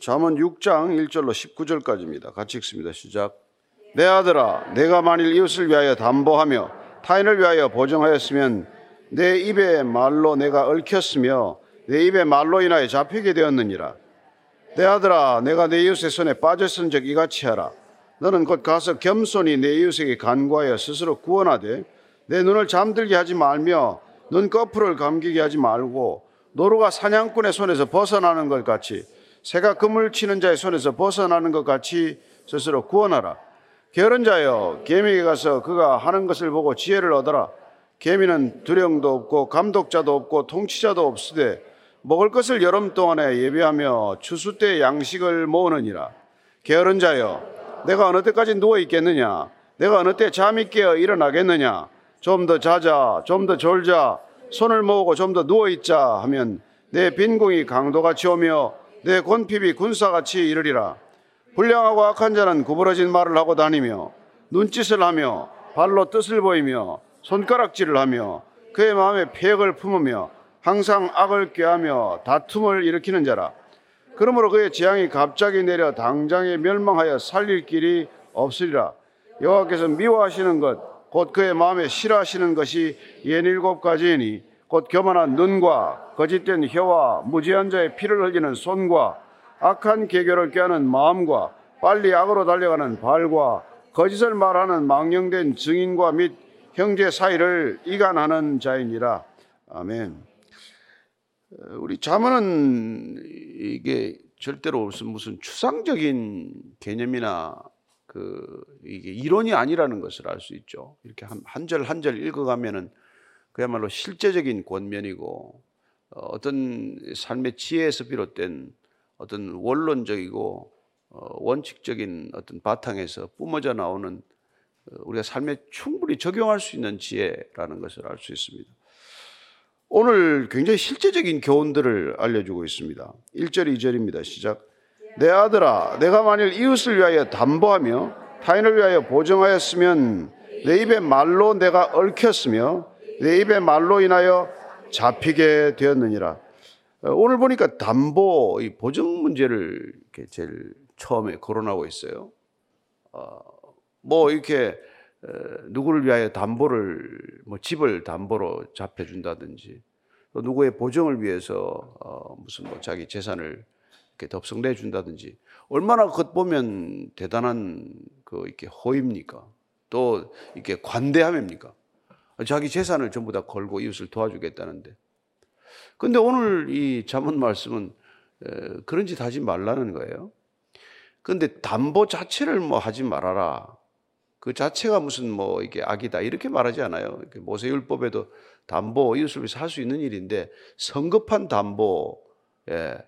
잠언 6장 1절로 19절까지입니다. 같이 읽습니다. 시작. 내 아들아, 내가 만일 이웃을 위하여 담보하며 타인을 위하여 보증하였으면 내 입의 말로 내가 얽혔으며 내 입의 말로 인하여 잡히게 되었느니라. 내 아들아, 내가 내 이웃의 손에 빠졌은 적 이같이 하라. 너는 곧 가서 겸손히 내 이웃에게 간구하여 스스로 구원하되 내 눈을 잠들게 하지 말며 눈꺼풀을 감기게 하지 말고 노루가 사냥꾼의 손에서 벗어나는 것 같이 새가 그물 치는 자의 손에서 벗어나는 것 같이 스스로 구원하라. 게으른 자여 개미에게 가서 그가 하는 것을 보고 지혜를 얻어라. 개미는 두령도 없고 감독자도 없고 통치자도 없으되 먹을 것을 여름 동안에 예비하며 추수 때 양식을 모으느니라. 게으른 자여 내가 어느 때까지 누워 있겠느냐? 내가 어느 때 잠이 깨어 일어나겠느냐? 좀 더 자자, 좀 더 졸자, 손을 모으고 좀 더 누워 있자 하면 내 빈궁이 강도같이 오며 내 곤핍이 군사같이 이르리라. 불량하고 악한 자는 구부러진 말을 하고 다니며 눈짓을 하며 발로 뜻을 보이며 손가락질을 하며 그의 마음에 폐역을 품으며 항상 악을 꾀하며 다툼을 일으키는 자라. 그러므로 그의 재앙이 갑자기 내려 당장에 멸망하여 살릴 길이 없으리라. 여호와께서 미워하시는 것 곧 그의 마음에 싫어하시는 것이 옌 일곱 가지이니 곧 교만한 눈과 거짓된 혀와 무지한 자의 피를 흘리는 손과 악한 계교를 꾀하는 마음과 빨리 악으로 달려가는 발과 거짓을 말하는 망령된 증인과 및 형제 사이를 이간하는 자이니라. 아멘. 우리 자문은 이게 절대로 무슨 무슨 추상적인 개념이나 그 이게 이론이 아니라는 것을 알 수 있죠. 이렇게 한 절 한 절 읽어가면은 그야말로 실제적인 권면이고 어, 어떤 삶의 지혜에서 비롯된 어떤 원론적이고 어, 원칙적인 어떤 바탕에서 뿜어져 나오는 어, 우리가 삶에 충분히 적용할 수 있는 지혜라는 것을 알 수 있습니다. 오늘 굉장히 실제적인 교훈들을 알려주고 있습니다. 1절, 2절입니다. 시작. 내 아들아, 내가 만일 이웃을 위하여 담보하며 타인을 위하여 보증하였으면 내 입의 말로 내가 얽혔으며 내 입의 말로 인하여 잡히게 되었느니라. 어, 오늘 보니까 담보, 이 보증 문제를 이렇게 제일 처음에 거론하고 있어요. 어, 뭐 이렇게 어, 누구를 위하여 담보를 뭐 집을 담보로 잡혀준다든지 또 누구의 보증을 위해서 어, 무슨 뭐 자기 재산을 이렇게 덥석내 준다든지 얼마나 겉 보면 대단한 그 이렇게 호입니까? 또 이렇게 관대함입니까? 자기 재산을 전부 다 걸고 이웃을 도와주겠다는데. 근데 오늘 이 잠언 말씀은 그런 짓 하지 말라는 거예요. 근데 담보 자체를 뭐 하지 말아라. 그 자체가 무슨 뭐 이게 악이다 이렇게 말하지 않아요. 모세율법에도 담보 이웃을 위해서 할 수 있는 일인데 성급한 담보, 예,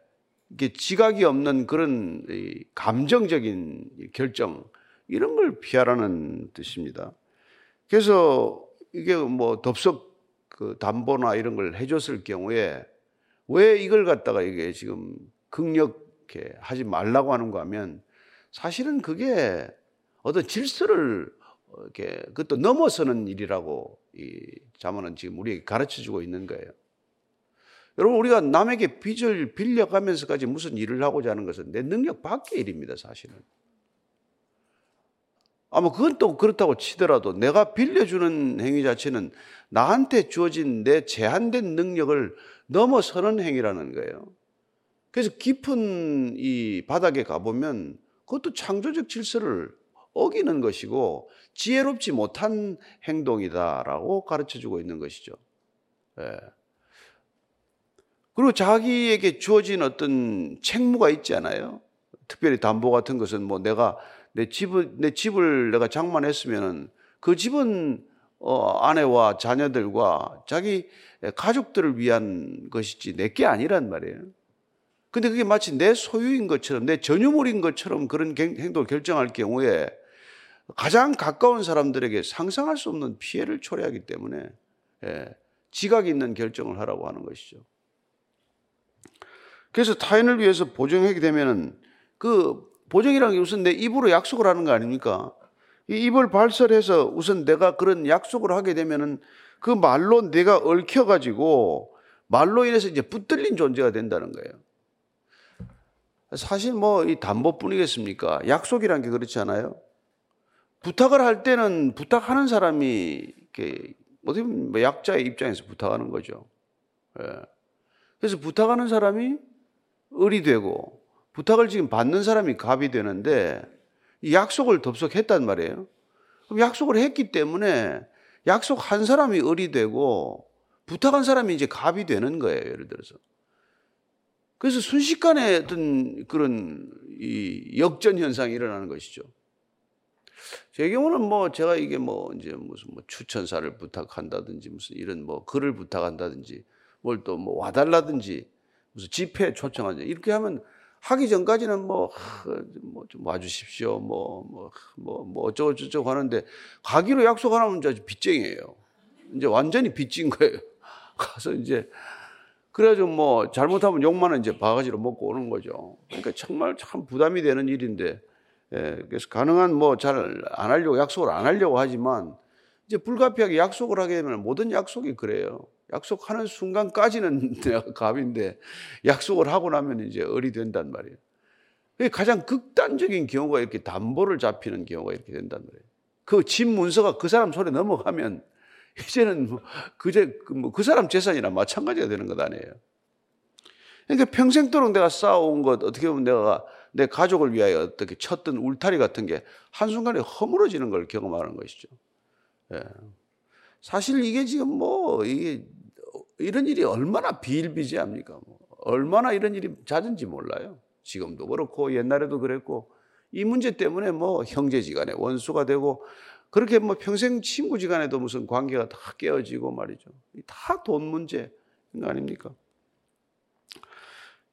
이게 지각이 없는 그런 감정적인 결정 이런 걸 피하라는 뜻입니다. 그래서 이게 뭐 덥석 그 담보나 이런 걸 해줬을 경우에 왜 이걸 갖다가 이게 지금 극력해 하지 말라고 하는가 하면 사실은 그게 어떤 질서를 이렇게 그것도 넘어서는 일이라고 이 자문은 지금 우리에게 가르쳐 주고 있는 거예요. 여러분 우리가 남에게 빚을 빌려가면서까지 무슨 일을 하고자 하는 것은 내 능력 밖의 일입니다, 사실은. 아마 그건 또 그렇다고 치더라도 내가 빌려주는 행위 자체는 나한테 주어진 내 제한된 능력을 넘어서는 행위라는 거예요. 그래서 깊은 이 바닥에 가보면 그것도 창조적 질서를 어기는 것이고 지혜롭지 못한 행동이다라고 가르쳐 주고 있는 것이죠. 예. 그리고 자기에게 주어진 어떤 책무가 있잖아요. 특별히 담보 같은 것은 뭐 내가 내 집을 내 집을 내가 장만했으면은 그 집은 어, 아내와 자녀들과 자기 가족들을 위한 것이지 내 게 아니란 말이에요. 근데 그게 마치 내 소유인 것처럼 내 전유물인 것처럼 그런 행동을 결정할 경우에 가장 가까운 사람들에게 상상할 수 없는 피해를 초래하기 때문에 예, 지각 있는 결정을 하라고 하는 것이죠. 그래서 타인을 위해서 보증하게 되면은 그 보증이라는 게 우선 내 입으로 약속을 하는 거 아닙니까? 이 입을 발설해서 우선 내가 그런 약속을 하게 되면은 그 말로 내가 얽혀가지고 말로 인해서 이제 붙들린 존재가 된다는 거예요. 사실 뭐 이 담보뿐이겠습니까? 약속이란 게 그렇지 않아요? 부탁을 할 때는 부탁하는 사람이 이렇게 어떻게 보면 뭐 약자의 입장에서 부탁하는 거죠. 예. 그래서 부탁하는 사람이 을이 되고 부탁을 지금 받는 사람이 갑이 되는데 약속을 덥석했단 말이에요. 그럼 약속을 했기 때문에 약속한 사람이 을이 되고 부탁한 사람이 이제 갑이 되는 거예요. 예를 들어서. 그래서 순식간에 어떤 그런 이 역전 현상이 일어나는 것이죠. 제 경우는 뭐 제가 이게 뭐 이제 무슨 뭐 추천사를 부탁한다든지 무슨 이런 뭐 글을 부탁한다든지 뭘 또 뭐 와달라든지 무슨 집회 초청하자 이렇게 하면 하기 전까지는 뭐, 뭐, 좀 와주십시오. 뭐, 뭐, 뭐, 뭐, 어쩌고저쩌고 하는데, 가기로 약속 안 하면 이제 빚쟁이에요. 이제 완전히 빚진 거예요. 가서 이제, 그래가지고 뭐, 잘못하면 욕만은 이제 바가지로 먹고 오는 거죠. 그러니까 정말 참 부담이 되는 일인데, 예, 그래서 가능한 뭐 잘 안 하려고, 약속을 안 하려고 하지만, 이제 불가피하게 약속을 하게 되면 모든 약속이 그래요. 약속하는 순간까지는 내가 갑인데 약속을 하고 나면 이제 을이 된단 말이에요. 가장 극단적인 경우가 이렇게 담보를 잡히는 경우가 이렇게 된단 말이에요. 그 집 문서가 그 사람 손에 넘어가면 이제는 뭐 그제 그, 뭐그 사람 재산이나 마찬가지가 되는 것 아니에요. 그러니까 평생도록 내가 쌓아온 것 어떻게 보면 내가 내 가족을 위하여 어떻게 쳤던 울타리 같은 게 한순간에 허물어지는 걸 경험하는 것이죠. 예. 사실 이게 지금 뭐 이게 이런 일이 얼마나 비일비재합니까? 뭐 얼마나 이런 일이 잦은지 몰라요. 지금도 그렇고 옛날에도 그랬고 이 문제 때문에 뭐 형제지간에 원수가 되고 그렇게 뭐 평생 친구지간에도 무슨 관계가 다 깨어지고 말이죠. 다 돈 문제 아닙니까?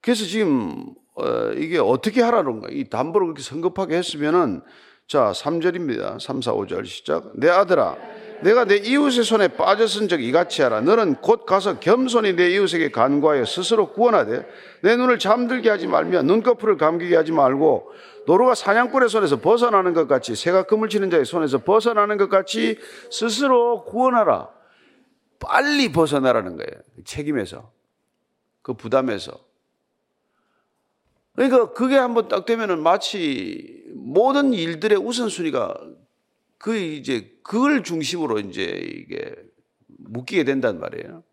그래서 지금 어, 이게 어떻게 하라는 거야? 이 담보를 그렇게 성급하게 했으면은 자 3절입니다. 3, 4, 5절 시작. 내 아들아 내가 내 이웃의 손에 빠졌은 적 이같이 하라. 너는 곧 가서 겸손히 내 이웃에게 간과하여 스스로 구원하되 내 눈을 잠들게 하지 말며 눈꺼풀을 감기게 하지 말고 노루가 사냥꾼의 손에서 벗어나는 것 같이 새가 그물 치는 자의 손에서 벗어나는 것 같이 스스로 구원하라. 빨리 벗어나라는 거예요. 책임에서. 그 부담에서. 그러니까 그게 한번 딱 되면은 마치 모든 일들의 우선순위가 그 이제 그걸 중심으로 이제 이게 묶이게 된단 말이에요.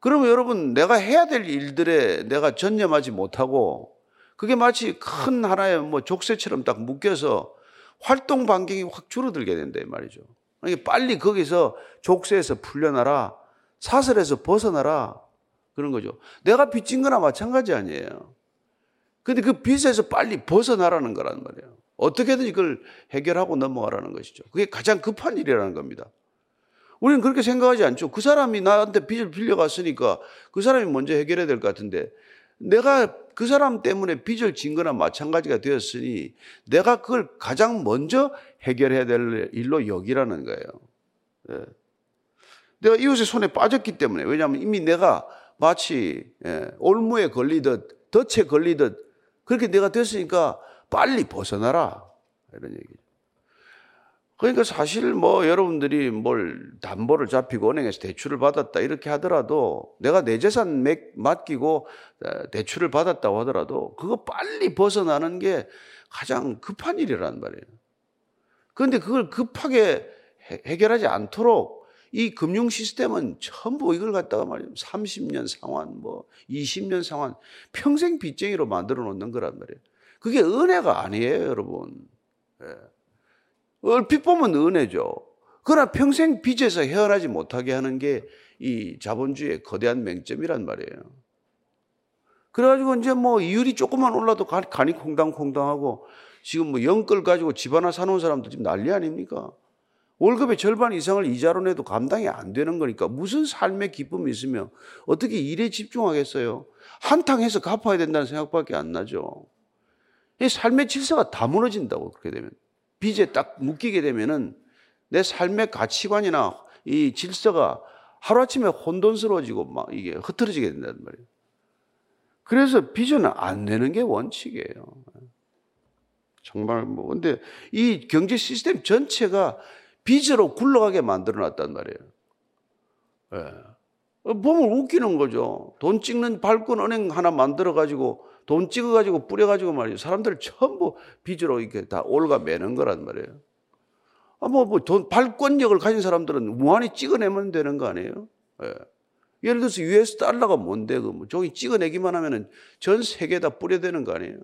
그러면 여러분 내가 해야 될 일들에 내가 전념하지 못하고 그게 마치 큰 하나의 뭐 족쇄처럼 딱 묶여서 활동 반경이 확 줄어들게 된다 말이죠. 그러니까 빨리 거기서 족쇄에서 풀려나라. 사슬에서 벗어나라. 그런 거죠. 내가 빚진 거나 마찬가지 아니에요. 근데 그 빚에서 빨리 벗어나라는 거란 말이에요. 어떻게든 이걸 해결하고 넘어가라는 것이죠. 그게 가장 급한 일이라는 겁니다. 우리는 그렇게 생각하지 않죠. 그 사람이 나한테 빚을 빌려갔으니까 그 사람이 먼저 해결해야 될 것 같은데 내가 그 사람 때문에 빚을 진 거나 마찬가지가 되었으니 내가 그걸 가장 먼저 해결해야 될 일로 여기라는 거예요. 예. 내가 이웃의 손에 빠졌기 때문에 왜냐하면 이미 내가 마치 예, 올무에 걸리듯 덫에 걸리듯 그렇게 내가 됐으니까 빨리 벗어나라. 이런 얘기죠. 그러니까 사실 뭐 여러분들이 뭘 담보를 잡히고 은행에서 대출을 받았다 이렇게 하더라도 내가 내 재산 맡기고 어, 대출을 받았다고 하더라도 그거 빨리 벗어나는 게 가장 급한 일이란 말이에요. 그런데 그걸 급하게 해결하지 않도록 이 금융 시스템은 전부 이걸 갖다가 말이에요. 30년 상환, 뭐 20년 상환, 평생 빚쟁이로 만들어 놓는 거란 말이에요. 그게 은혜가 아니에요, 여러분. 예. 얼핏 보면 은혜죠. 그러나 평생 빚에서 헤어나지 못하게 하는 게 이 자본주의의 거대한 맹점이란 말이에요. 그래가지고 이제 뭐 이율이 조금만 올라도 간이 콩당콩당하고 지금 뭐 영끌 가지고 집 하나 사놓은 사람들 지금 난리 아닙니까? 월급의 절반 이상을 이자로 내도 감당이 안 되는 거니까 무슨 삶의 기쁨이 있으면 어떻게 일에 집중하겠어요? 한탕해서 갚아야 된다는 생각밖에 안 나죠. 이 삶의 질서가 다 무너진다고 그렇게 되면 빚에 딱 묶이게 되면은 내 삶의 가치관이나 이 질서가 하루아침에 혼돈스러워지고 막 이게 흐트러지게 된단 말이에요. 그래서 빚은 안 내는 게 원칙이에요. 정말 뭐 근데 이 경제 시스템 전체가 빚으로 굴러가게 만들어 놨단 말이에요. 예. 보면 웃기는 거죠. 돈 찍는 발권 은행 하나 만들어 가지고 돈 찍어가지고 뿌려가지고 말이죠. 사람들을 전부 빚으로 이렇게 다 올가 매는 거란 말이에요. 아, 뭐, 뭐, 돈, 발권력을 가진 사람들은 무한히 찍어내면 되는 거 아니에요? 예. 예를 들어서 US 달러가 뭔데, 그, 뭐, 저기 찍어내기만 하면은 전 세계에다 뿌려대는 거 아니에요?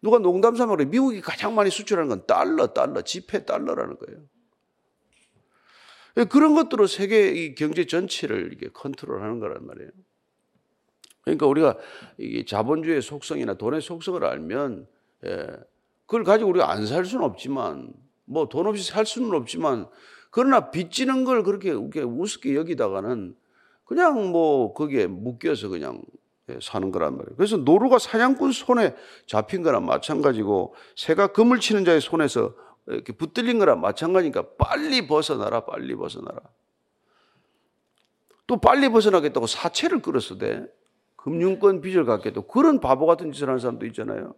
누가 농담 삼아 그래. 미국이 가장 많이 수출하는 건 달러, 달러, 지폐 달러라는 거예요. 예, 그런 것들로 세계 이 경제 전체를 이렇게 컨트롤 하는 거란 말이에요. 그러니까 우리가 이 자본주의의 속성이나 돈의 속성을 알면 예, 그걸 가지고 우리가 안 살 수는 없지만 뭐 돈 없이 살 수는 없지만 그러나 빚지는 걸 그렇게 우습게 여기다가는 그냥 뭐 거기에 묶여서 그냥 예, 사는 거란 말이에요. 그래서 노루가 사냥꾼 손에 잡힌 거랑 마찬가지고 새가 그물 치는 자의 손에서 이렇게 붙들린 거랑 마찬가지니까 빨리 벗어나라, 빨리 벗어나라. 또 빨리 벗어나겠다고 사채를 끌었어 대. 금융권 빚을 갖겠다. 그런 바보 같은 짓을 하는 사람도 있잖아요.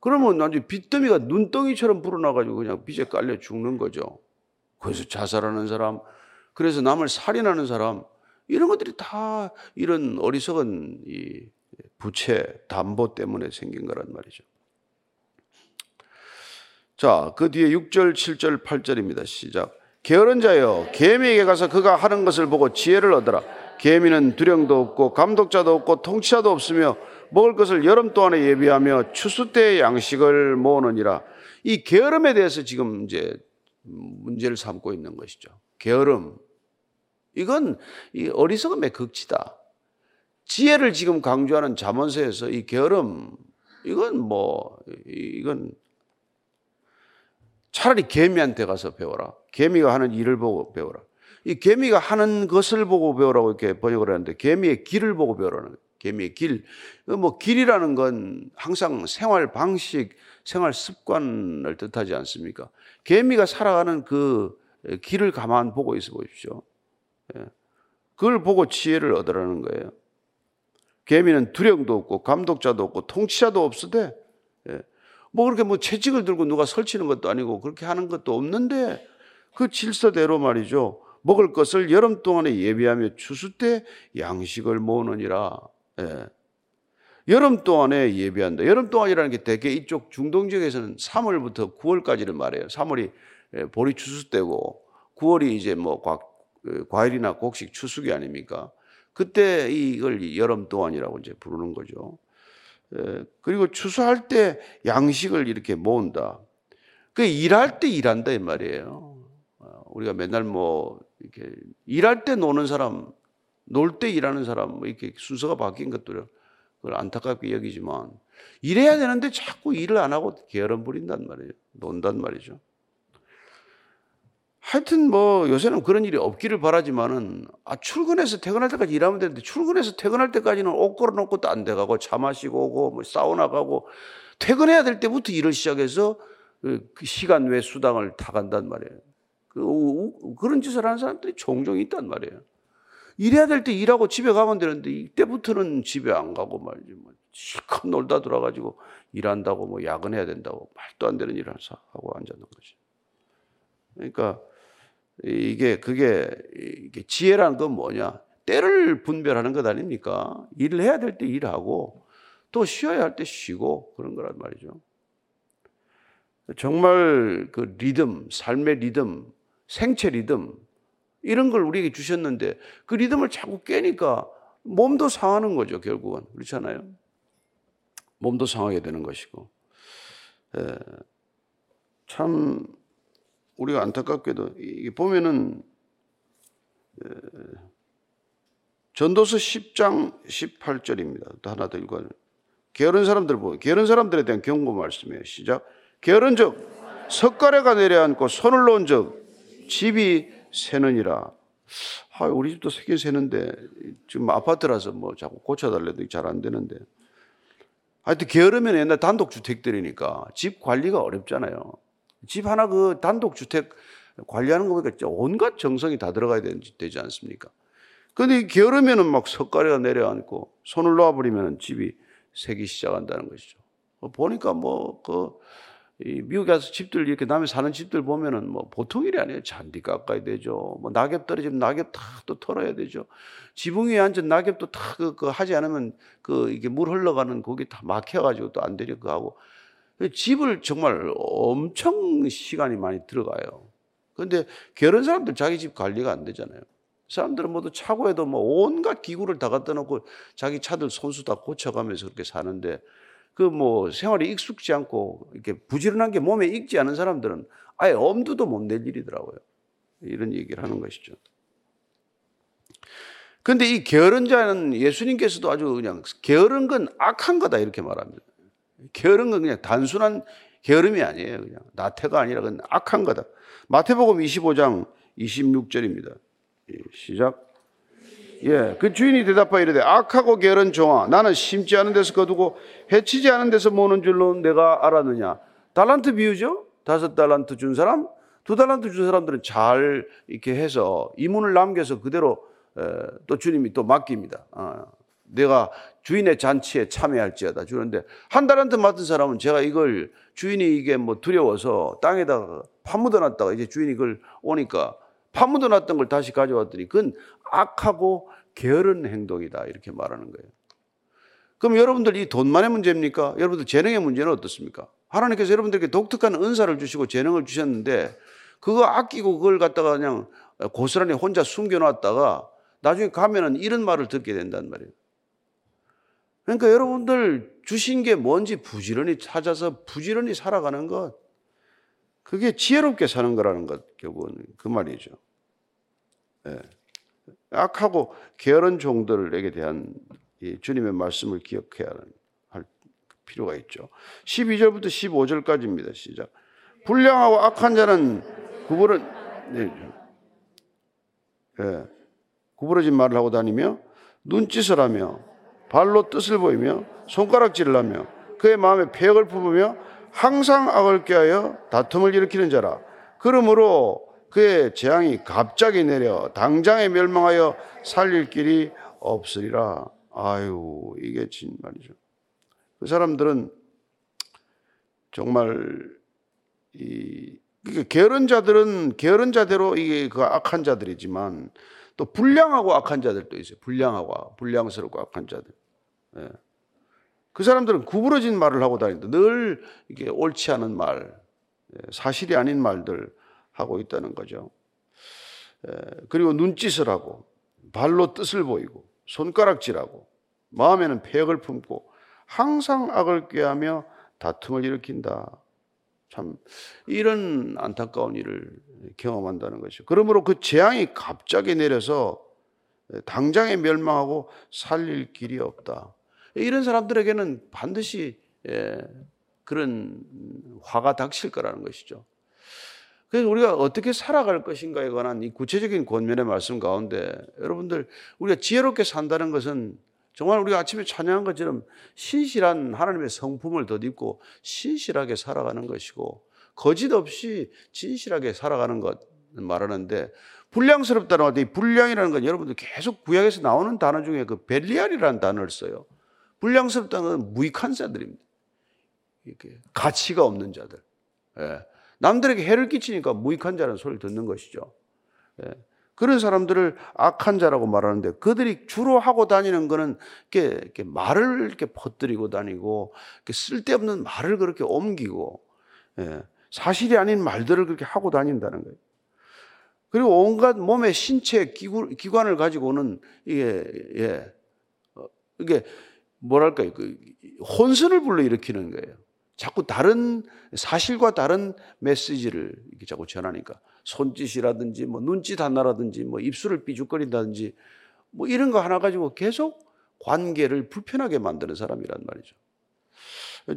그러면 나중에 빚더미가 눈덩이처럼 불어나가지고 그냥 빚에 깔려 죽는 거죠. 그래서 자살하는 사람, 그래서 남을 살인하는 사람, 이런 것들이 다 이런 어리석은 이 부채, 담보 때문에 생긴 거란 말이죠. 자, 그 뒤에 6절, 7절, 8절입니다. 시작. 게으른 자여, 개미에게 가서 그가 하는 것을 보고 지혜를 얻어라. 개미는 두령도 없고 감독자도 없고 통치자도 없으며 먹을 것을 여름 동안에 예비하며 추수 때의 양식을 모으느니라. 이 게으름에 대해서 지금 이제 문제를 삼고 있는 것이죠. 게으름. 이건 이 어리석음의 극치다. 지혜를 지금 강조하는 자문서에서 이 게으름, 이건 뭐, 이건 차라리 개미한테 가서 배워라. 개미가 하는 일을 보고 배워라. 이 개미가 하는 것을 보고 배우라고 이렇게 번역을 하는데 개미의 길을 보고 배우라는 거예요. 개미의 길. 뭐 길이라는 건 항상 생활 방식, 생활 습관을 뜻하지 않습니까? 개미가 살아가는 그 길을 가만 보고 있어 보십시오. 예. 그걸 보고 지혜를 얻으라는 거예요. 개미는 두령도 없고 감독자도 없고 통치자도 없으되 예. 뭐 그렇게 뭐 채찍을 들고 누가 설치는 것도 아니고 그렇게 하는 것도 없는데 그 질서대로 말이죠. 먹을 것을 여름 동안에 예비하며 추수 때 양식을 모으느니라. 예. 여름 동안에 예비한다. 여름 동안이라는 게 대개 이쪽 중동 지역에서는 3월부터 9월까지를 말해요. 3월이 예, 보리 추수 때고 9월이 이제 뭐그 과일이나 곡식 추수기 아닙니까? 그때 이걸 여름 동안이라고 이제 부르는 거죠. 예, 그리고 추수할 때 양식을 이렇게 모은다. 그 일할 때 일한다 이 말이에요. 어, 우리가 맨날 뭐 이렇게 일할 때 노는 사람, 놀 때 일하는 사람 뭐 이렇게 순서가 바뀐 것들을 그걸 안타깝게 여기지만 일해야 되는데 자꾸 일을 안 하고 게으름 부린단 말이에요. 논단 말이죠. 하여튼 뭐 요새는 그런 일이 없기를 바라지만은 아 출근해서 퇴근할 때까지 일하면 되는데 출근해서 퇴근할 때까지는 옷 걸어놓고 딴데 가고 차 마시고 오고 뭐 사우나 가고 퇴근해야 될 때부터 일을 시작해서 그 시간 외 수당을 다 간단 말이에요. 그, 그런 짓을 하는 사람들이 종종 있단 말이에요. 일해야 될 때 일하고 집에 가면 되는데 이때부터는 집에 안 가고 말이지 뭐 실컷 놀다 돌아가지고 일한다고 뭐 야근해야 된다고 말도 안 되는 일을 하고 앉아있는 거지. 그러니까 이게 그게 이게 지혜라는 건 뭐냐? 때를 분별하는 것 아닙니까? 일을 해야 될 때 일하고 또 쉬어야 할 때 쉬고 그런 거란 말이죠. 정말 그 리듬, 삶의 리듬, 생체 리듬 이런 걸 우리에게 주셨는데 그 리듬을 자꾸 깨니까 몸도 상하는 거죠, 결국은. 그렇잖아요. 몸도 상하게 되는 것이고. 에, 참 우리가 안타깝게도 이게 보면은 전도서 10장 18절입니다. 또 하나 더 읽어요. 게으른 사람들 보고 게으른 사람들에 대한 경고 말씀이에요. 시작. 게으른즉 석가래가 내려앉고 손을 놓은 적 집이 새느니라. 아, 우리 집도 새긴 새는데 지금 아파트라서 뭐 자꾸 고쳐달래도 잘 안 되는데. 하여튼 게으르면 옛날 단독주택들이니까 집 관리가 어렵잖아요. 집 하나 그 단독주택 관리하는 거 보니까 온갖 정성이 다 들어가야 되지 않습니까? 근데 게으르면은 막 석가래가 내려앉고 손을 놓아버리면 집이 새기 시작한다는 것이죠. 보니까 뭐그이 미국에 가서 집들 이렇게 남에 사는 집들 보면은 뭐 보통 일이 아니에요. 잔디 깎아야 되죠. 뭐 낙엽 떨어지면 낙엽 다 또 털어야 되죠. 지붕 위에 앉은 낙엽도 다그 그 하지 않으면 그 이게 물 흘러가는 거기 다 막혀가지고 또 안 되려 그 하고 집을 정말 엄청 시간이 많이 들어가요. 그런데 결혼 사람들 자기 집 관리가 안 되잖아요. 사람들은 모두 차고에도 뭐 온갖 기구를 다 갖다 놓고 자기 차들 손수 다 고쳐가면서 그렇게 사는데 그 뭐 생활이 익숙지 않고 이렇게 부지런한 게 몸에 익지 않은 사람들은 아예 엄두도 못 낼 일이더라고요. 이런 얘기를 하는 것이죠. 근데 이 게으른 자는 예수님께서도 아주 그냥 게으른 건 악한 거다 이렇게 말합니다. 게으른 건 그냥 단순한 게으름이 아니에요. 그냥 나태가 아니라 그건 악한 거다. 마태복음 25장 26절입니다. 시작. 예, 그 주인이 대답하여 이르되 악하고 게으른 종아 나는 심지 않은 데서 거두고 해치지 않은 데서 모는 줄로 내가 알았느냐. 달란트 비유죠. 다섯 달란트 준 사람, 두 달란트 준 사람들은 잘 이렇게 해서 이문을 남겨서 그대로 또 주님이 또 맡깁니다. 어, 내가 주인의 잔치에 참여할지어다 주는데 한 달란트 맡은 사람은 제가 이걸 주인이 이게 뭐 두려워서 땅에다가 파묻어 놨다가 이제 주인이 그걸 오니까 파묻어 놨던 걸 다시 가져왔더니 그건 악하고 게으른 행동이다 이렇게 말하는 거예요. 그럼 여러분들 이 돈만의 문제입니까? 여러분들 재능의 문제는 어떻습니까? 하나님께서 여러분들에게 독특한 은사를 주시고 재능을 주셨는데 그거 아끼고 그걸 갖다가 그냥 고스란히 혼자 숨겨놨다가 나중에 가면은 이런 말을 듣게 된단 말이에요. 그러니까 여러분들 주신 게 뭔지 부지런히 찾아서 부지런히 살아가는 것. 그게 지혜롭게 사는 거라는 것, 결국은 그 말이죠. 네. 악하고 게으른 종들에게 대한 주님의 말씀을 기억해야 할 필요가 있죠. 12절부터 15절까지입니다. 시작. 불량하고 악한 자는 구부러, 네. 네. 구부러진 말을 하고 다니며 눈짓을 하며 발로 뜻을 보이며 손가락질을 하며 그의 마음에 폐역을 품으며 항상 악을 꾀하여 다툼을 일으키는 자라. 그러므로 그의 재앙이 갑자기 내려 당장에 멸망하여 살릴 길이 없으리라. 아유, 이게 진 말이죠. 그 사람들은 정말 이 게으른 자들은 게으른 자대로 이게 그 악한 자들이지만 또 불량하고 악한 자들도 있어요. 불량하고 불량스럽고 악한 자들. 예. 그 사람들은 구부러진 말을 하고 다닌다. 늘 이게 옳지 않은 말, 예, 사실이 아닌 말들 하고 있다는 거죠. 예, 그리고 눈짓을 하고 발로 뜻을 보이고 손가락질하고 마음에는 폐역을 품고 항상 악을 꾀하며 다툼을 일으킨다. 참 이런 안타까운 일을 경험한다는 것이죠. 그러므로 그 재앙이 갑자기 내려서 당장에 멸망하고 살릴 길이 없다. 이런 사람들에게는 반드시 예, 그런 화가 닥칠 거라는 것이죠. 그래서 우리가 어떻게 살아갈 것인가에 관한 이 구체적인 권면의 말씀 가운데 여러분들 우리가 지혜롭게 산다는 것은 정말 우리가 아침에 찬양한 것처럼 신실한 하나님의 성품을 덧입고 신실하게 살아가는 것이고 거짓 없이 진실하게 살아가는 것 말하는데 불량스럽다는 것, 이 불량이라는 건 여러분들 계속 구약에서 나오는 단어 중에 그 벨리알이라는 단어를 써요. 불량스럽다는 건 무익한 자들입니다. 이렇게 가치가 없는 자들. 예. 남들에게 해를 끼치니까 무익한 자라는 소리를 듣는 것이죠. 예. 그런 사람들을 악한 자라고 말하는데 그들이 주로 하고 다니는 거는 이렇게, 이렇게 말을 이렇게 퍼뜨리고 다니고 쓸데없는 말을 그렇게 옮기고 예. 사실이 아닌 말들을 그렇게 하고 다닌다는 거예요. 그리고 온갖 몸의 신체 기구, 기관을 가지고는 이게 예. 어, 이게 뭐랄까요? 그 혼선을 불러일으키는 거예요. 자꾸 다른 사실과 다른 메시지를 이렇게 자꾸 전하니까 손짓이라든지 뭐 눈짓 하나라든지 뭐 입술을 삐죽거린다든지 뭐 이런 거 하나 가지고 계속 관계를 불편하게 만드는 사람이란 말이죠.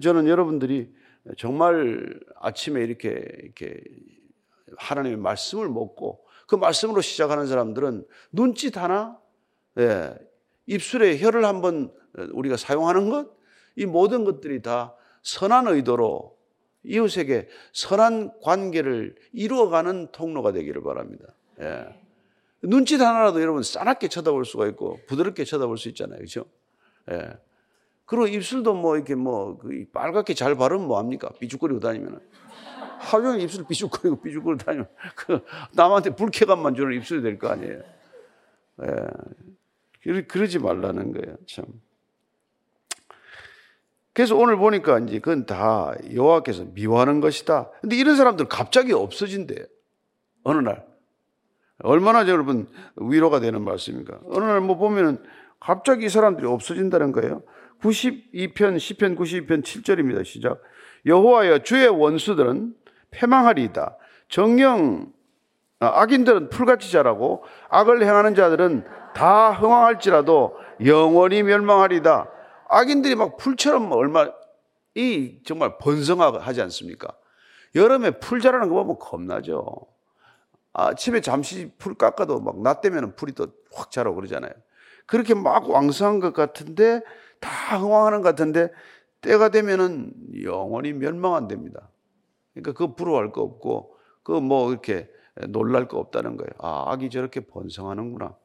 저는 여러분들이 정말 아침에 이렇게 이렇게 하나님의 말씀을 먹고 그 말씀으로 시작하는 사람들은 눈짓 하나, 예, 입술에 혀를 한번 우리가 사용하는 것, 이 모든 것들이 다 선한 의도로 이웃에게 선한 관계를 이루어가는 통로가 되기를 바랍니다. 예. 눈짓 하나라도 여러분 싸납게 쳐다볼 수가 있고 부드럽게 쳐다볼 수 있잖아요. 그렇죠? 예. 그리고 입술도 뭐 이렇게 뭐그 빨갛게 잘 바르면 뭐합니까? 삐죽거리고 다니면. 하루 종일 입술 삐죽거리고 삐죽거리고 다니면 그 남한테 불쾌감만 주는 입술이 될 거 아니에요. 예. 그러지 말라는 거예요. 참. 그래서 오늘 보니까 이제 그건 다 여호와께서 미워하는 것이다. 근데 이런 사람들 갑자기 없어진대요. 어느 날. 얼마나 여러분 위로가 되는 말씀입니까? 어느 날 뭐 보면은 갑자기 이 사람들이 없어진다는 거예요. 92편 10편 92편 7절입니다. 시작. 여호와여 주의 원수들은 패망하리이다. 정녕 아, 악인들은 풀같이 자라고 악을 행하는 자들은 다 흥왕할지라도 영원히 멸망하리다. 악인들이 막 풀처럼 얼마 이 정말 번성하지 않습니까? 여름에 풀 자라는 거 보면 겁나죠. 아침에 잠시 풀 깎아도 막 낮 되면 풀이 또 확 자라고 그러잖아요. 그렇게 막 왕성한 것 같은데 다 흥왕하는 것 같은데 때가 되면은 영원히 멸망 안 됩니다. 그러니까 그 부러워할 거 없고 그 뭐 이렇게 놀랄 거 없다는 거예요. 아, 악이 저렇게 번성하는구나.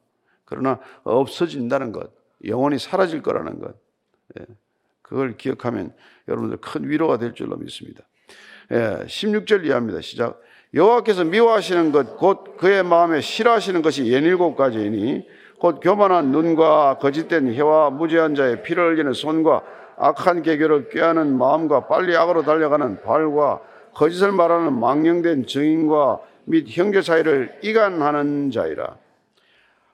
그러나 없어진다는 것, 영원히 사라질 거라는 것. 예, 그걸 기억하면 여러분들 큰 위로가 될 줄로 믿습니다. 예, 16절 이하입니다. 시작. 여호와께서 미워하시는 것, 곧 그의 마음에 싫어하시는 것이 예닐곱 가지이니 곧 교만한 눈과 거짓된 혀와 무죄한 자의 피를 흘리는 손과 악한 계교를 꾀하는 마음과 빨리 악으로 달려가는 발과 거짓을 말하는 망령된 증인과 및 형제 사이를 이간하는 자이라.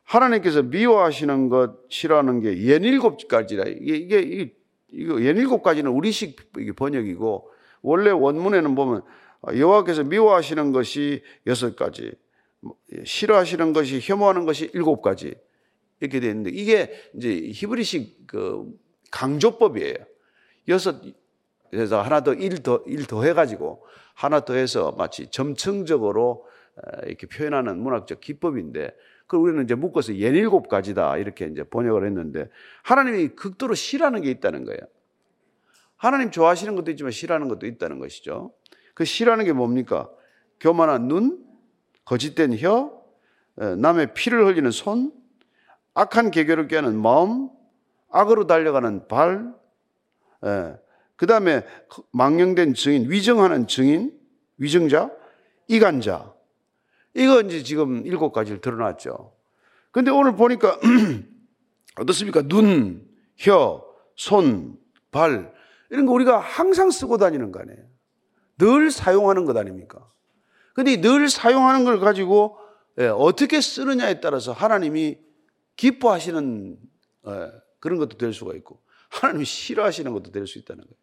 하나님께서 미워하시는 것, 싫어하는 게 예닐곱 가지라. 이게, 이게, 이거 예닐곱 가지는 우리식 번역이고, 원래 원문에는 보면 여호와께서 미워하시는 것이 여섯 가지, 싫어하시는 것이 혐오하는 것이 일곱 가지 이렇게 되어 있는데 이게 이제 히브리식 그 강조법이에요. 여섯 그래서 하나 더 일 더 일 더 해가지고 하나 더 해서 마치 점층적으로 이렇게 표현하는 문학적 기법인데 그걸 우리는 이제 묶어서 예닐곱 가지다 이렇게 이제 번역을 했는데 하나님이 극도로 싫어하는 게 있다는 거예요. 하나님 좋아하시는 것도 있지만 싫어하는 것도 있다는 것이죠. 그 싫어하는 게 뭡니까? 교만한 눈, 거짓된 혀, 남의 피를 흘리는 손, 악한 계교를 깨는 마음, 악으로 달려가는 발, 그 다음에 망령된 증인, 위정하는 증인, 위정자, 이간자. 이거 이제 지금 일곱 가지를 드러났죠. 근데 오늘 보니까 어떻습니까? 눈, 혀, 손, 발, 이런 거 우리가 항상 쓰고 다니는 거 아니에요. 늘 사용하는 것 아닙니까? 근데 늘 사용하는 걸 가지고 예, 어떻게 쓰느냐에 따라서 하나님이 기뻐하시는 예, 그런 것도 될 수가 있고 하나님이 싫어하시는 것도 될 수 있다는 거예요.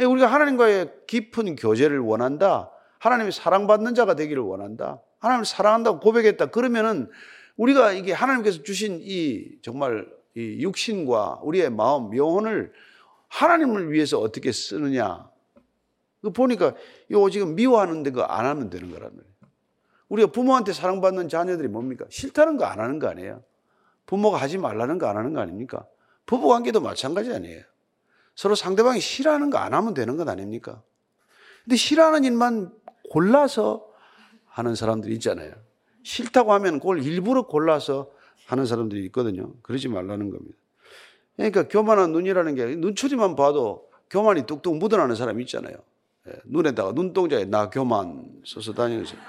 예, 우리가 하나님과의 깊은 교제를 원한다. 하나님이 사랑받는 자가 되기를 원한다. 하나님을 사랑한다고 고백했다. 그러면은 우리가 이게 하나님께서 주신 이 정말 이 육신과 우리의 마음, 영혼을 하나님을 위해서 어떻게 쓰느냐. 그 보니까 이거 지금 미워하는데 그거 안 하면 되는 거란 말이에요. 우리가 부모한테 사랑받는 자녀들이 뭡니까? 싫다는 거 안 하는 거 아니에요. 부모가 하지 말라는 거 안 하는 거 아닙니까? 부부 관계도 마찬가지 아니에요. 서로 상대방이 싫어하는 거 안 하면 되는 것 아닙니까? 근데 싫어하는 일만 골라서 하는 사람들이 있잖아요. 싫다고 하면 그걸 일부러 골라서 하는 사람들이 있거든요. 그러지 말라는 겁니다. 그러니까 교만한 눈이라는 게 눈초리만 봐도 교만이 뚝뚝 묻어나는 사람이 있잖아요. 예, 눈에다가 눈동자에 나 교만 써서 다니는 사람.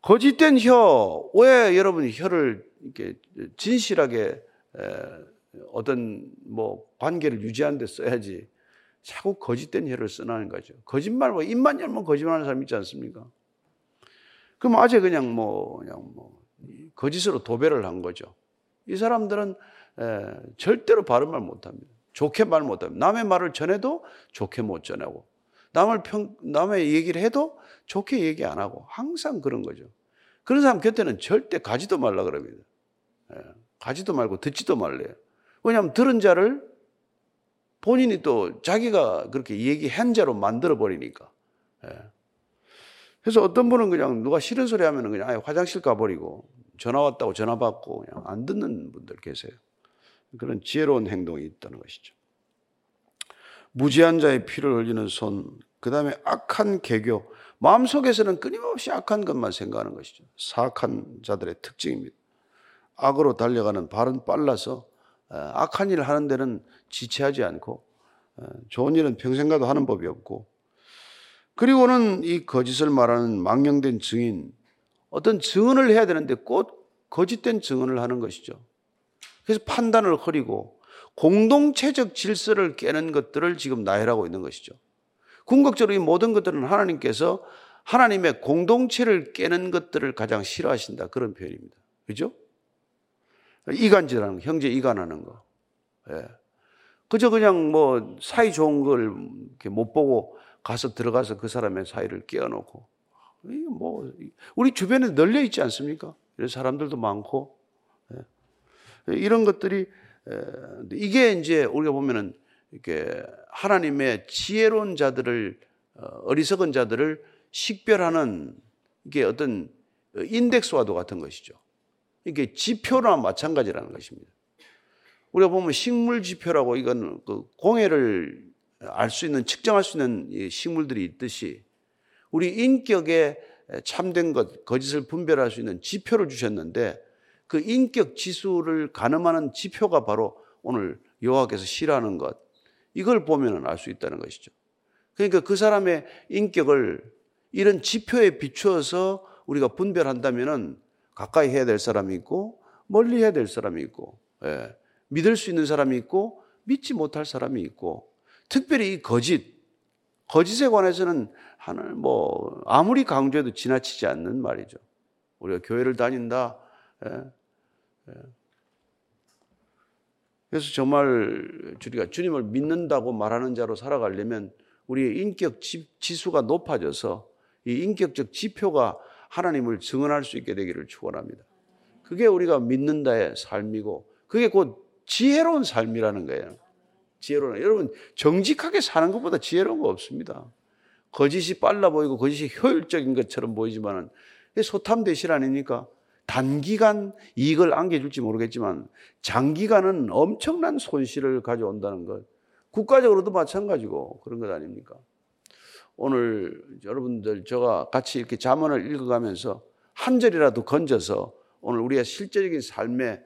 거짓된 혀, 왜 여러분이 혀를 이렇게 진실하게 어떤 뭐 관계를 유지하는 데 써야지 자꾸 거짓된 혀를 쓰나는 거죠. 거짓말 뭐 입만 열면 거짓말하는 사람 있지 않습니까? 그럼 아재 그냥 뭐 그냥 뭐 거짓으로 도배를 한 거죠. 이 사람들은 에, 절대로 바른 말 못합니다. 좋게 말 못합니다. 남의 말을 전해도 좋게 못 전하고 남을 평 남의 얘기를 해도 좋게 얘기 안 하고 항상 그런 거죠. 그런 사람 곁에는 절대 가지도 말라 그럽니다. 예, 가지도 말고 듣지도 말래요. 왜냐하면 들은 자를 본인이 또 자기가 그렇게 얘기한 자로 만들어 버리니까. 예. 그래서 어떤 분은 그냥 누가 싫은 소리 하면 그냥 아예 화장실 가버리고 전화 왔다고 전화 받고 그냥 안 듣는 분들 계세요. 그런 지혜로운 행동이 있다는 것이죠. 무지한 자의 피를 흘리는 손, 그 다음에 악한 개교, 마음속에서는 끊임없이 악한 것만 생각하는 것이죠. 사악한 자들의 특징입니다. 악으로 달려가는 발은 빨라서 악한 일을 하는 데는 지체하지 않고 좋은 일은 평생 가도 하는 법이 없고 그리고는 이 거짓을 말하는 망령된 증인 어떤 증언을 해야 되는데 꼭 거짓된 증언을 하는 것이죠. 그래서 판단을 흐리고 공동체적 질서를 깨는 것들을 지금 나열하고 있는 것이죠. 궁극적으로 이 모든 것들은 하나님께서 하나님의 공동체를 깨는 것들을 가장 싫어하신다. 그런 표현입니다. 그죠? 이간질하는 거, 형제 이간하는 거. 예. 그저 그냥 뭐 사이 좋은 걸 못 보고 가서 들어가서 그 사람의 사이를 깨어놓고. 뭐, 우리 주변에 널려 있지 않습니까? 이런 사람들도 많고. 예. 이런 것들이, 이게 이제 우리가 보면은 이렇게 하나님의 지혜로운 자들을, 어, 어리석은 자들을 식별하는 이게 어떤 인덱스와도 같은 것이죠. 이게 지표나 마찬가지라는 것입니다. 우리가 보면 식물 지표라고 이건 그 공해를 알 수 있는 측정할 수 있는 식물들이 있듯이 우리 인격에 참된 것, 거짓을 분별할 수 있는 지표를 주셨는데 그 인격 지수를 가늠하는 지표가 바로 오늘 여호와께서 싫어하는 것 이걸 보면 알수 있다는 것이죠. 그러니까 그 사람의 인격을 이런 지표에 비추어서 우리가 분별한다면은 가까이 해야 될 사람이 있고 멀리 해야 될 사람이 있고 예. 믿을 수 있는 사람이 있고 믿지 못할 사람이 있고 특별히 이 거짓 거짓에 관해서는 하늘 뭐 아무리 강조해도 지나치지 않는 말이죠. 우리가 교회를 다닌다. 예. 예. 그래서 정말 우리가 주님을 믿는다고 말하는 자로 살아가려면 우리의 인격 지 수가 높아져서 이 인격적 지표가 하나님을 증언할 수 있게 되기를 축원합니다. 그게 우리가 믿는다의 삶이고 그게 곧 지혜로운 삶이라는 거예요. 지혜로운 여러분 정직하게 사는 것보다 지혜로운 거 없습니다. 거짓이 빨라 보이고 거짓이 효율적인 것처럼 보이지만은 소탐 대실 아닙니까? 단기간 이익을 안겨줄지 모르겠지만 장기간은 엄청난 손실을 가져온다는 것. 국가적으로도 마찬가지고 그런 것 아닙니까? 오늘 여러분들 저가 같이 이렇게 자문을 읽어가면서 한 절이라도 건져서 오늘 우리의 실제적인 삶에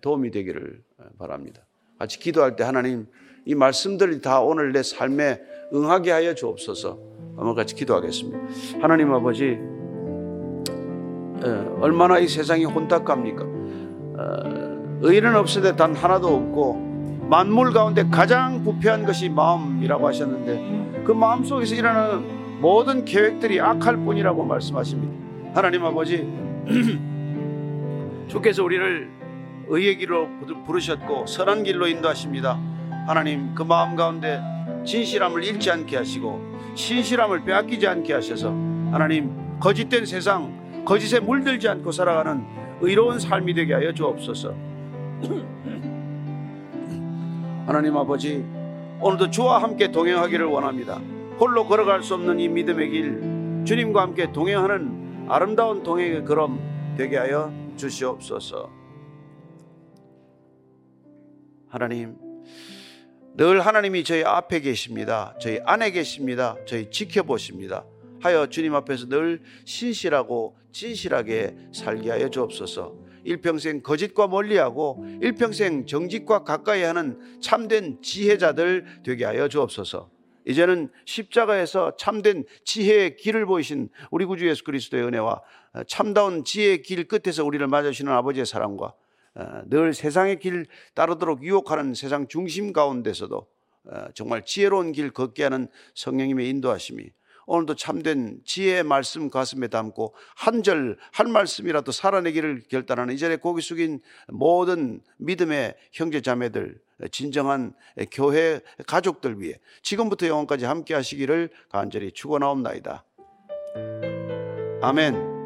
도움이 되기를 바랍니다. 같이 기도할 때 하나님 이 말씀들이 다 오늘 내 삶에 응하게 하여 주옵소서. 한번 같이 기도하겠습니다. 하나님 아버지 얼마나 이 세상이 혼탁합니까? 어, 의인은 없으되 단 하나도 없고 만물 가운데 가장 부패한 것이 마음이라고 하셨는데 그 마음 속에서 일어나는 모든 계획들이 악할 뿐이라고 말씀하십니다. 하나님 아버지, 주께서 우리를 의의 길로 부르셨고 선한 길로 인도하십니다. 하나님 그 마음 가운데 진실함을 잃지 않게 하시고 신실함을 빼앗기지 않게 하셔서 하나님 거짓된 세상 거짓에 물들지 않고 살아가는 의로운 삶이 되게 하여 주옵소서. 하나님 아버지 오늘도 주와 함께 동행하기를 원합니다. 홀로 걸어갈 수 없는 이 믿음의 길 주님과 함께 동행하는 아름다운 동행의 걸음 되게 하여 주시옵소서. 하나님 늘 하나님이 저희 앞에 계십니다. 저희 안에 계십니다. 저희 지켜보십니다. 하여 주님 앞에서 늘 신실하고 진실하게 살게 하여 주옵소서. 일평생 거짓과 멀리하고 일평생 정직과 가까이 하는 참된 지혜자들 되게 하여 주옵소서. 이제는 십자가에서 참된 지혜의 길을 보이신 우리 구주 예수 그리스도의 은혜와 참다운 지혜의 길 끝에서 우리를 맞으시는 아버지의 사랑과 어, 늘 세상의 길 따르도록 유혹하는 세상 중심 가운데서도 어, 정말 지혜로운 길 걷게 하는 성령님의 인도하심이 오늘도 참된 지혜의 말씀 가슴에 담고 한 절 한 말씀이라도 살아내기를 결단하는 이 자리에 고기 숙인 모든 믿음의 형제 자매들 진정한 교회 가족들 위해 지금부터 영원까지 함께 하시기를 간절히 축원하옵나이다. 아멘.